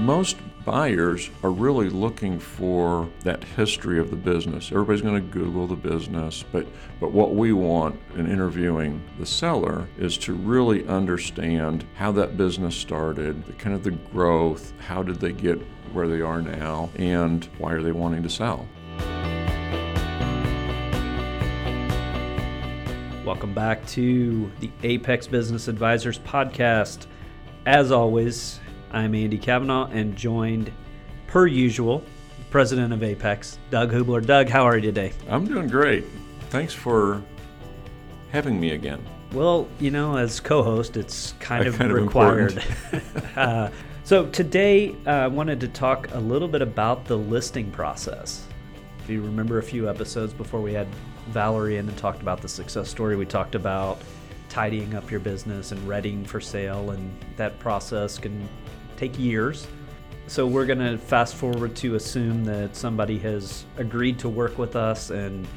most buyers are really looking for that history of the business. Everybody's going to Google the business, but but what we want in interviewing the seller is to really understand how that business started, the kind of the growth, how did they get where they are now, and why are they wanting to sell. Welcome back to the Apex Business Advisors podcast. As always, I'm Andy Kavanaugh and joined, per usual, president of Apex, Doug Hubler. Doug, how are you today? I'm doing great. Thanks for having me again. Well, you know, as co host, it's kind of kind required. Of uh, so today, uh, I wanted to talk a little bit about the listing process. If you remember a few episodes before we had Valerie in and talked about the success story, we talked about tidying up your business and readying for sale, and that process can take years. So we're going to fast forward to assume that somebody has agreed to work with us and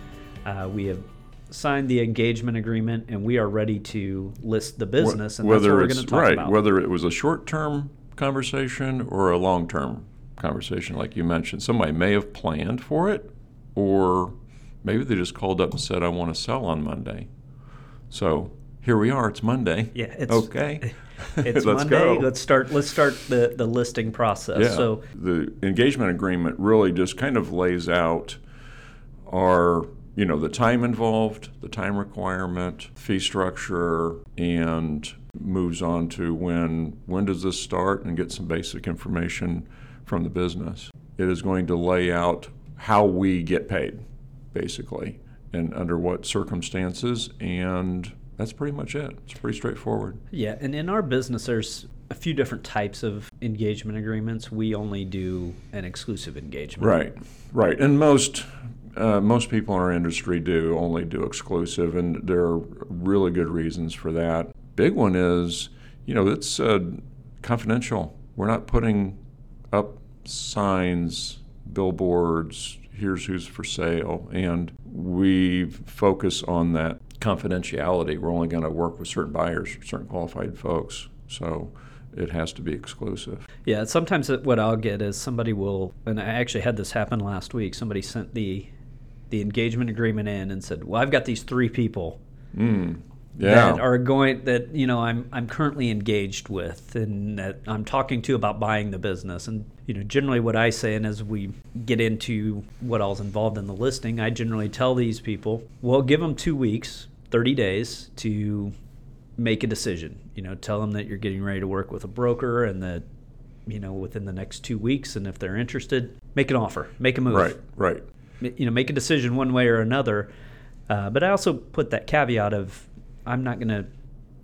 uh, we have signed the engagement agreement and we are ready to list the business and whether that's what we're going to talk right, about. Whether it was a short-term conversation or a long-term conversation, like you mentioned, somebody may have planned for it, or maybe they just called up and said, "I want to sell on Monday." So here we are. It's Monday. Yeah. It's, okay. It's let's Monday. Go. Let's start. Let's start the the listing process. Yeah. So the engagement agreement really just kind of lays out our you know the time involved, the time requirement, fee structure, and moves on to when when does this start and get some basic information from the business. It is going to lay out how we get paid, basically, and under what circumstances and that's pretty much it. It's pretty straightforward. Yeah, and in our business, there's a few different types of engagement agreements. We only do an exclusive engagement. Right, right, and most uh, most people in our industry do only do exclusive, and there are really good reasons for that. Big one is, you know, it's uh, confidential. We're not putting up signs, billboards. Here's who's for sale, and we focus on that confidentiality. We're only going to work with certain buyers, certain qualified folks. So it has to be exclusive. Yeah, sometimes what I'll get is somebody will, and I actually had this happen last week. Somebody sent the the engagement agreement in and said, "Well, I've got these three people mm, yeah. that are going that you know I'm I'm currently engaged with and that I'm talking to about buying the business." And you know, generally what I say, and as we get into what all's involved in the listing, I generally tell these people, "Well, give them two weeks." 30 days to make a decision. You know, tell them that you're getting ready to work with a broker and that, you know, within the next two weeks, and if they're interested, make an offer, make a move. Right, right. You know, make a decision one way or another. Uh, but I also put that caveat of I'm not going to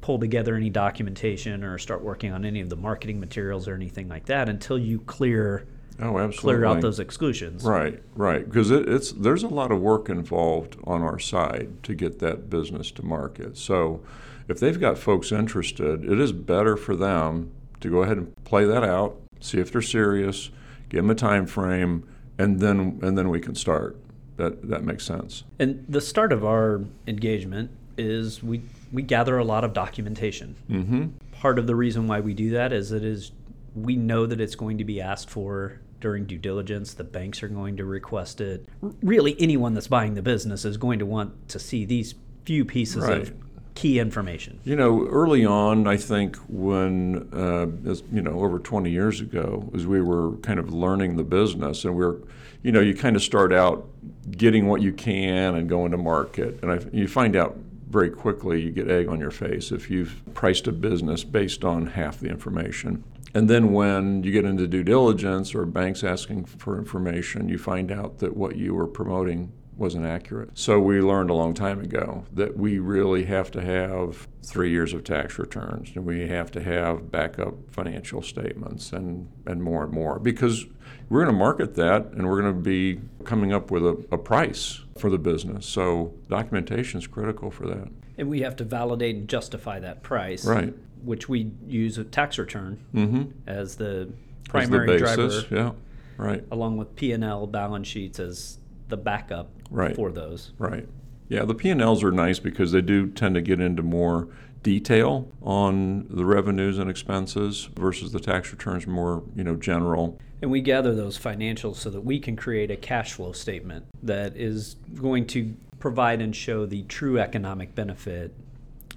pull together any documentation or start working on any of the marketing materials or anything like that until you clear Oh, absolutely. Clear out those exclusions. Right, right. Because it, it's there's a lot of work involved on our side to get that business to market. So, if they've got folks interested, it is better for them to go ahead and play that out, see if they're serious, give them a time frame, and then and then we can start. That that makes sense. And the start of our engagement is we we gather a lot of documentation. Mm-hmm. Part of the reason why we do that is it is we know that it's going to be asked for during due diligence. The banks are going to request it. Really, anyone that's buying the business is going to want to see these few pieces right. of key information. You know, early on, I think when, uh, as, you know, over 20 years ago, as we were kind of learning the business, and we are you know, you kind of start out getting what you can and going to market, and I, you find out very quickly you get egg on your face if you've priced a business based on half the information. And then when you get into due diligence or banks asking for information, you find out that what you were promoting wasn't accurate. So we learned a long time ago that we really have to have three years of tax returns and we have to have backup financial statements and, and more and more because we're going to market that and we're going to be coming up with a, a price for the business. So documentation is critical for that. And we have to validate and justify that price. Right which we use a tax return mm-hmm. as the primary as the basis, driver. Yeah, right. Along with P and L balance sheets as the backup right. for those. Right. Yeah, the P&Ls are nice because they do tend to get into more detail on the revenues and expenses versus the tax returns more, you know, general. And we gather those financials so that we can create a cash flow statement that is going to provide and show the true economic benefit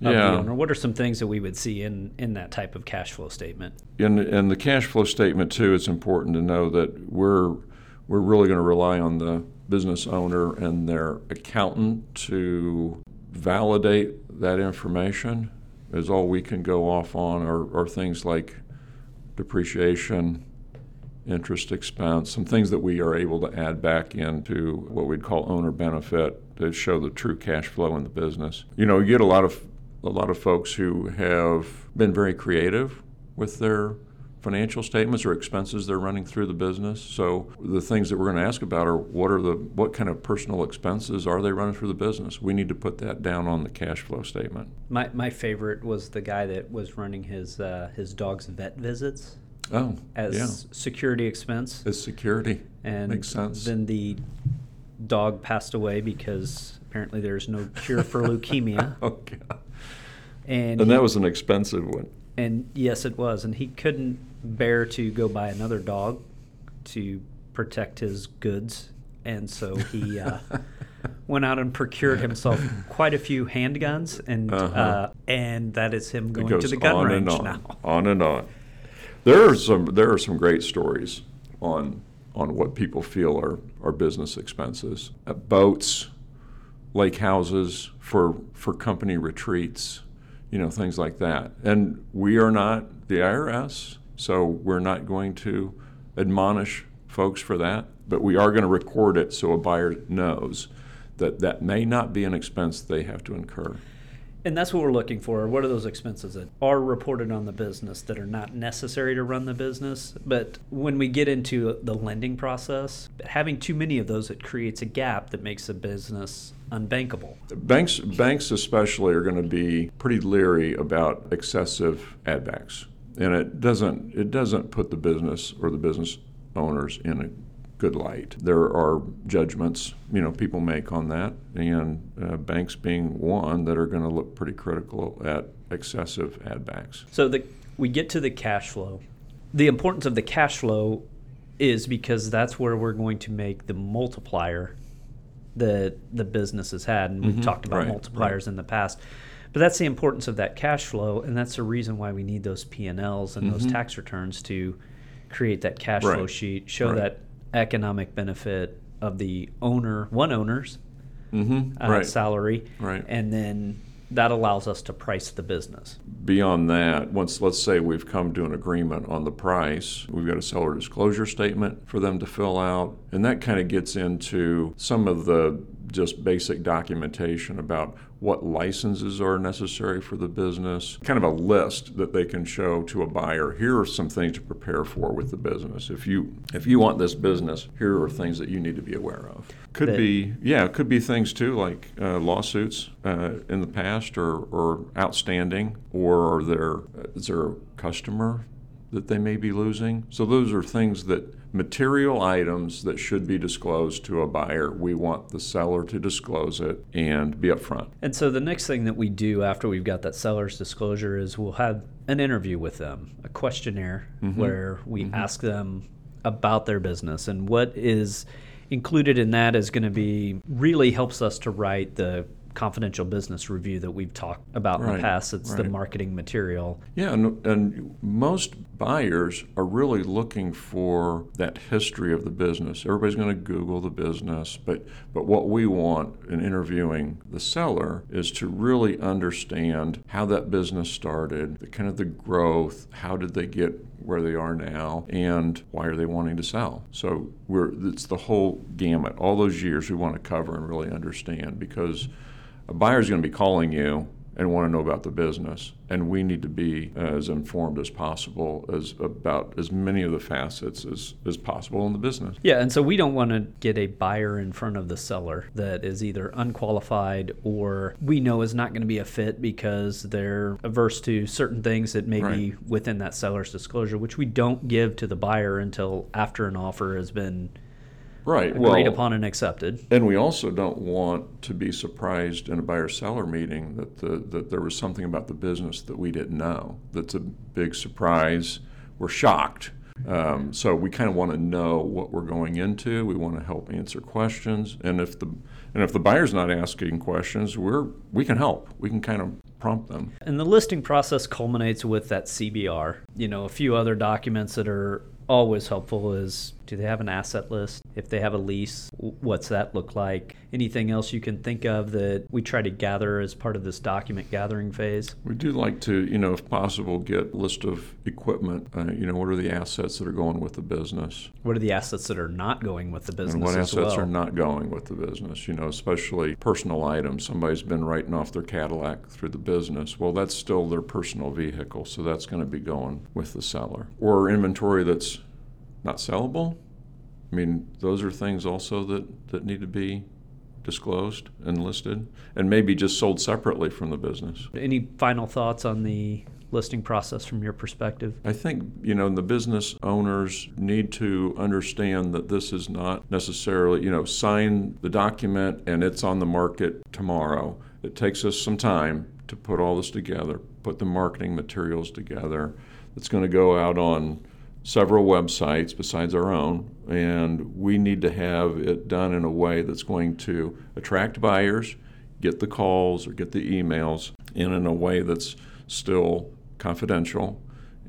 of Yeah. the owner. What are some things that we would see in, in that type of cash flow statement? In, in the cash flow statement too, it's important to know that we're we're really going to rely on the business owner and their accountant to validate that information. Is all we can go off on are, are things like depreciation, interest expense, some things that we are able to add back into what we'd call owner benefit to show the true cash flow in the business. You know, you get a lot of a lot of folks who have been very creative with their financial statements or expenses they're running through the business. So the things that we're going to ask about are what are the what kind of personal expenses are they running through the business? We need to put that down on the cash flow statement. My, my favorite was the guy that was running his uh, his dog's vet visits Oh, as yeah. security expense. As security. And Makes sense. then the dog passed away because apparently there's no cure for leukemia. Oh, God. And, And he- that was an expensive one. and yes, it was. And he couldn't bear to go buy another dog to protect his goods. And so he uh, went out and procured himself quite a few handguns, and Uh-huh. uh, and that is him going to the gun on range and on, now. on and on. There are some there are some great stories on on what people feel are, are business expenses. Uh, boats, lake houses for for company retreats, you know, things like that. And we are not the IRS, so we're not going to admonish folks for that, but we are going to record it so a buyer knows that that may not be an expense they have to incur. And that's what we're looking for. What are those expenses that are reported on the business that are not necessary to run the business? But when we get into the lending process, having too many of those, it creates a gap that makes the business unbankable. Banks, banks especially, are going to be pretty leery about excessive add-backs, and it doesn't it doesn't put the business or the business owners in a good light. There are judgments, you know, people make on that, and uh, banks being one that are going to look pretty critical at excessive add-backs. So the we get to the cash flow. The importance of the cash flow is because that's where we're going to make the multiplier that the business has had, and we've Mhm, talked about right, multipliers in the past. But that's the importance of that cash flow, and that's the reason why we need those P and Ls and those Mhm. tax returns to create that cash flow sheet, show right. that economic benefit of the owner, one owner's Mm-hmm. uh, right. salary, Right. and then that allows us to price the business. Beyond that, once let's say we've come to an agreement on the price, we've got a seller disclosure statement for them to fill out, and that kind of gets into some of the just basic documentation about what licenses are necessary for the business, kind of a list that they can show to a buyer. Here are some things to prepare for with the business. If you if you want this business, here are things that you need to be aware of. Could That- be yeah, it could be things too like uh, lawsuits uh, in the past or, or outstanding, or are there is there a customer that they may be losing? So those are things that material items that should be disclosed to a buyer. We want the seller to disclose it and be upfront. And so the next thing that we do after we've got that seller's disclosure is we'll have an interview with them, a questionnaire Mhm. where we Mhm. ask them about their business and what is included in that is going to be really helps us to write the confidential business review that we've talked about in the past. It's the marketing material. Yeah, and, and most buyers are really looking for that history of the business. Everybody's going to Google the business, but but what we want in interviewing the seller is to really understand how that business started, the kind of the growth, how did they get where they are now, and why are they wanting to sell? So we're it's the whole gamut, all those years we want to cover and really understand because a buyer is going to be calling you and want to know about the business and we need to be as informed as possible as about as many of the facets as, as possible in the business. Yeah, and so we don't want to get a buyer in front of the seller that is either unqualified or we know is not going to be a fit because they're averse to certain things that may be within that seller's disclosure, which we don't give to the buyer until after an offer has been right agreed well, upon and accepted. And we also don't want to be surprised in a buyer seller meeting that the that there was something about the business that we didn't know. That's a big surprise. We're shocked. Um, so we kind of want to know what we're going into. We want to help answer questions, and if the and if the buyer's not asking questions, we're we can help. We can kind of prompt them. And the listing process culminates with that CBR. You know, a few other documents that are always helpful is do they have an asset list? If they have a lease, what's that look like? Anything else you can think of that we try to gather as part of this document gathering phase? We do like to, you know, if possible, get a list of equipment. Uh, you know, what are the assets that are going with the business? What are the assets that are not going with the business? And what assets well? are not going with the business? You know, especially personal items. Somebody's been writing off their Cadillac through the business. Well, that's still their personal vehicle, so that's going to be going with the seller. Or inventory that's not sellable. I mean, those are things also that, that need to be disclosed and listed and maybe just sold separately from the business. Any final thoughts on the listing process from your perspective? I think, you know, the business owners need to understand that this is not necessarily, you know, sign the document and it's on the market tomorrow. It takes us some time to put all this together, put the marketing materials together. It's going to go out on several websites besides our own, and we need to have it done in a way that's going to attract buyers, get the calls or get the emails, and in a way that's still confidential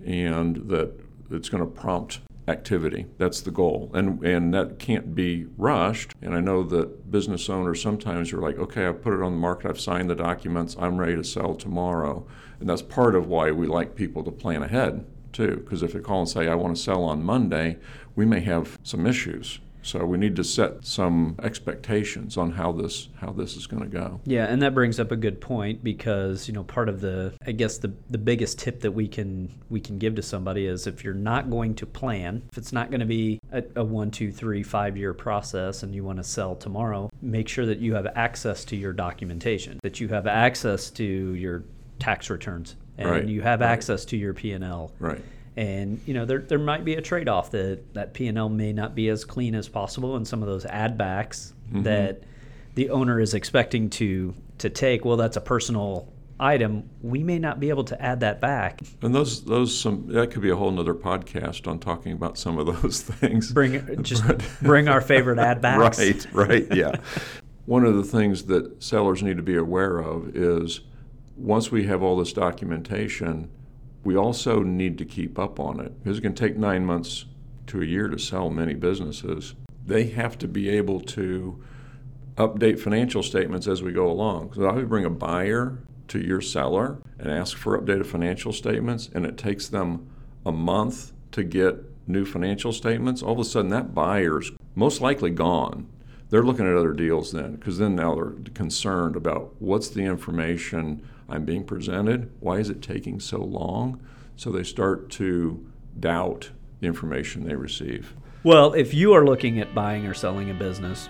and that it's going to prompt activity. That's the goal. And and that can't be rushed. And I know that business owners sometimes are like, okay, I've put it on the market, I've signed the documents, I'm ready to sell tomorrow. And that's part of why we like people to plan ahead too, because if they call and say, I want to sell on Monday, we may have some issues. So we need to set some expectations on how this how this is going to go. Yeah, and that brings up a good point because you know part of the I guess the the biggest tip that we can we can give to somebody is if you're not going to plan, if it's not going to be a, a one, two, three, five year process, and you want to sell tomorrow, make sure that you have access to your documentation, that you have access to your tax returns and Right, you have right. access to your P&L. Right. And you know there, there might be a trade-off that that P&L may not be as clean as possible and some of those add backs Mm-hmm. that the owner is expecting to to take well that's a personal item we may not be able to add that back And those those some that could be a whole nother podcast on talking about some of those things. bring just bring our favorite add backs Right, right, yeah. One of the things that sellers need to be aware of is once we have all this documentation, we also need to keep up on it because it can take nine months to a year to sell many businesses. They have to be able to update financial statements as we go along. So I would bring a buyer to your seller and ask for updated financial statements, and it takes them a month to get new financial statements. All of a sudden, that buyer's most likely gone. They're looking at other deals then, because then now they're concerned about what's the information I'm being presented? Why is it taking so long? So they start to doubt the information they receive. well if you are looking at buying or selling a business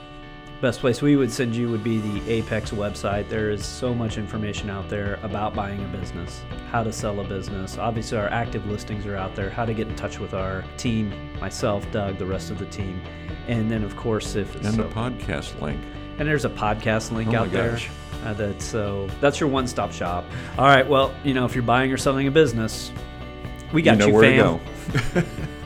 best place we would send you would be the apex website. There is so much information out there about buying a business how to sell a business. Obviously our active listings are out there how to get in touch with our team myself doug the rest of the team and then of course if And so- a podcast link. and there's a podcast link Oh out there uh, that so that's your one-stop shop. All right well you know if you're buying or selling a business we got you know you, where fam. to go.